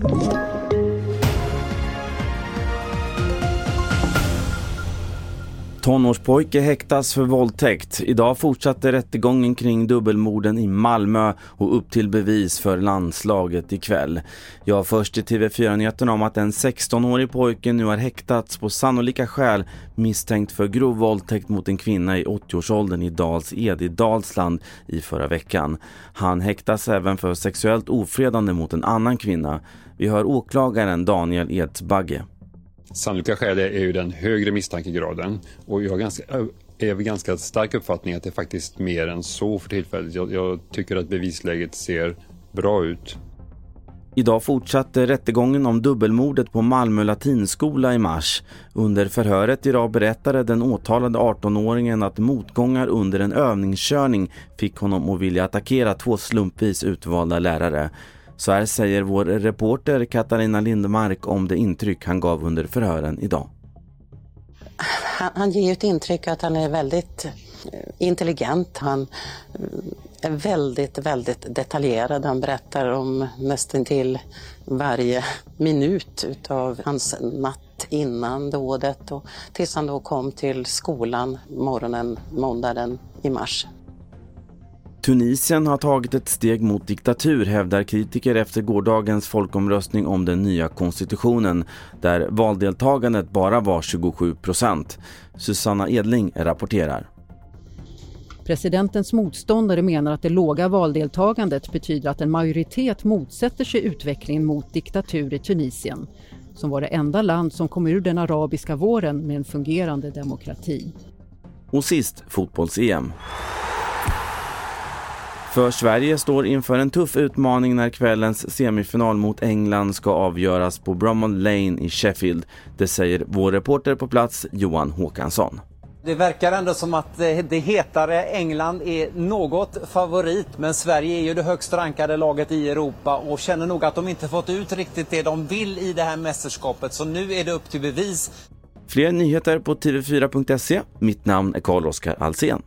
Thank you. Tonårspojke häktas för våldtäkt. Idag fortsatte rättegången kring dubbelmorden i Malmö och upp till bevis för landslaget ikväll. Jag först i TV4-nyheterna om att en 16-årig pojke nu har häktats på sannolika skäl misstänkt för grov våldtäkt mot en kvinna i 80-årsåldern i Dals Ed i Dalsland i förra veckan. Han häktas även för sexuellt ofredande mot en annan kvinna. Vi hör åklagaren Daniel Edsbagge. Sannolika skäl är ju den högre misstankegraden och jag har ganska, är av ganska stark uppfattning att det är faktiskt mer än så för tillfället. Jag, jag tycker att bevisläget ser bra ut. Idag fortsatte rättegången om dubbelmordet på Malmö latinskola i mars. Under förhöret idag berättade den åtalade 18-åringen att motgångar under en övningskörning fick honom att vilja attackera två slumpvis utvalda lärare. Så här säger vår reporter Katarina Lindmark om det intryck han gav under förhören idag. Han, han ger ett intryck att han är väldigt eh, intelligent. Han eh, är väldigt, väldigt detaljerad. Han berättar om nästan till varje minut utav hans natt innan dådet och tills han då kom till skolan morgonen måndagen i mars. Tunisien har tagit ett steg mot diktatur hävdar kritiker efter gårdagens folkomröstning om den nya konstitutionen där valdeltagandet bara var 27 procent. Susanna Edling rapporterar. Presidentens motståndare menar att det låga valdeltagandet betyder att en majoritet motsätter sig utvecklingen mot diktatur i Tunisien som var det enda land som kom ur den arabiska våren med en fungerande demokrati. Och sist fotbolls-EM. För Sverige står inför en tuff utmaning när kvällens semifinal mot England ska avgöras på Brummond Lane i Sheffield. Det säger vår reporter på plats Johan Håkansson. Det verkar ändå som att det hetare England är något favorit men Sverige är ju det högst rankade laget i Europa och känner nog att de inte fått ut riktigt det de vill i det här mästerskapet så nu är det upp till bevis. Fler nyheter på tv4.se. Mitt namn är Carl-Oskar Alsen.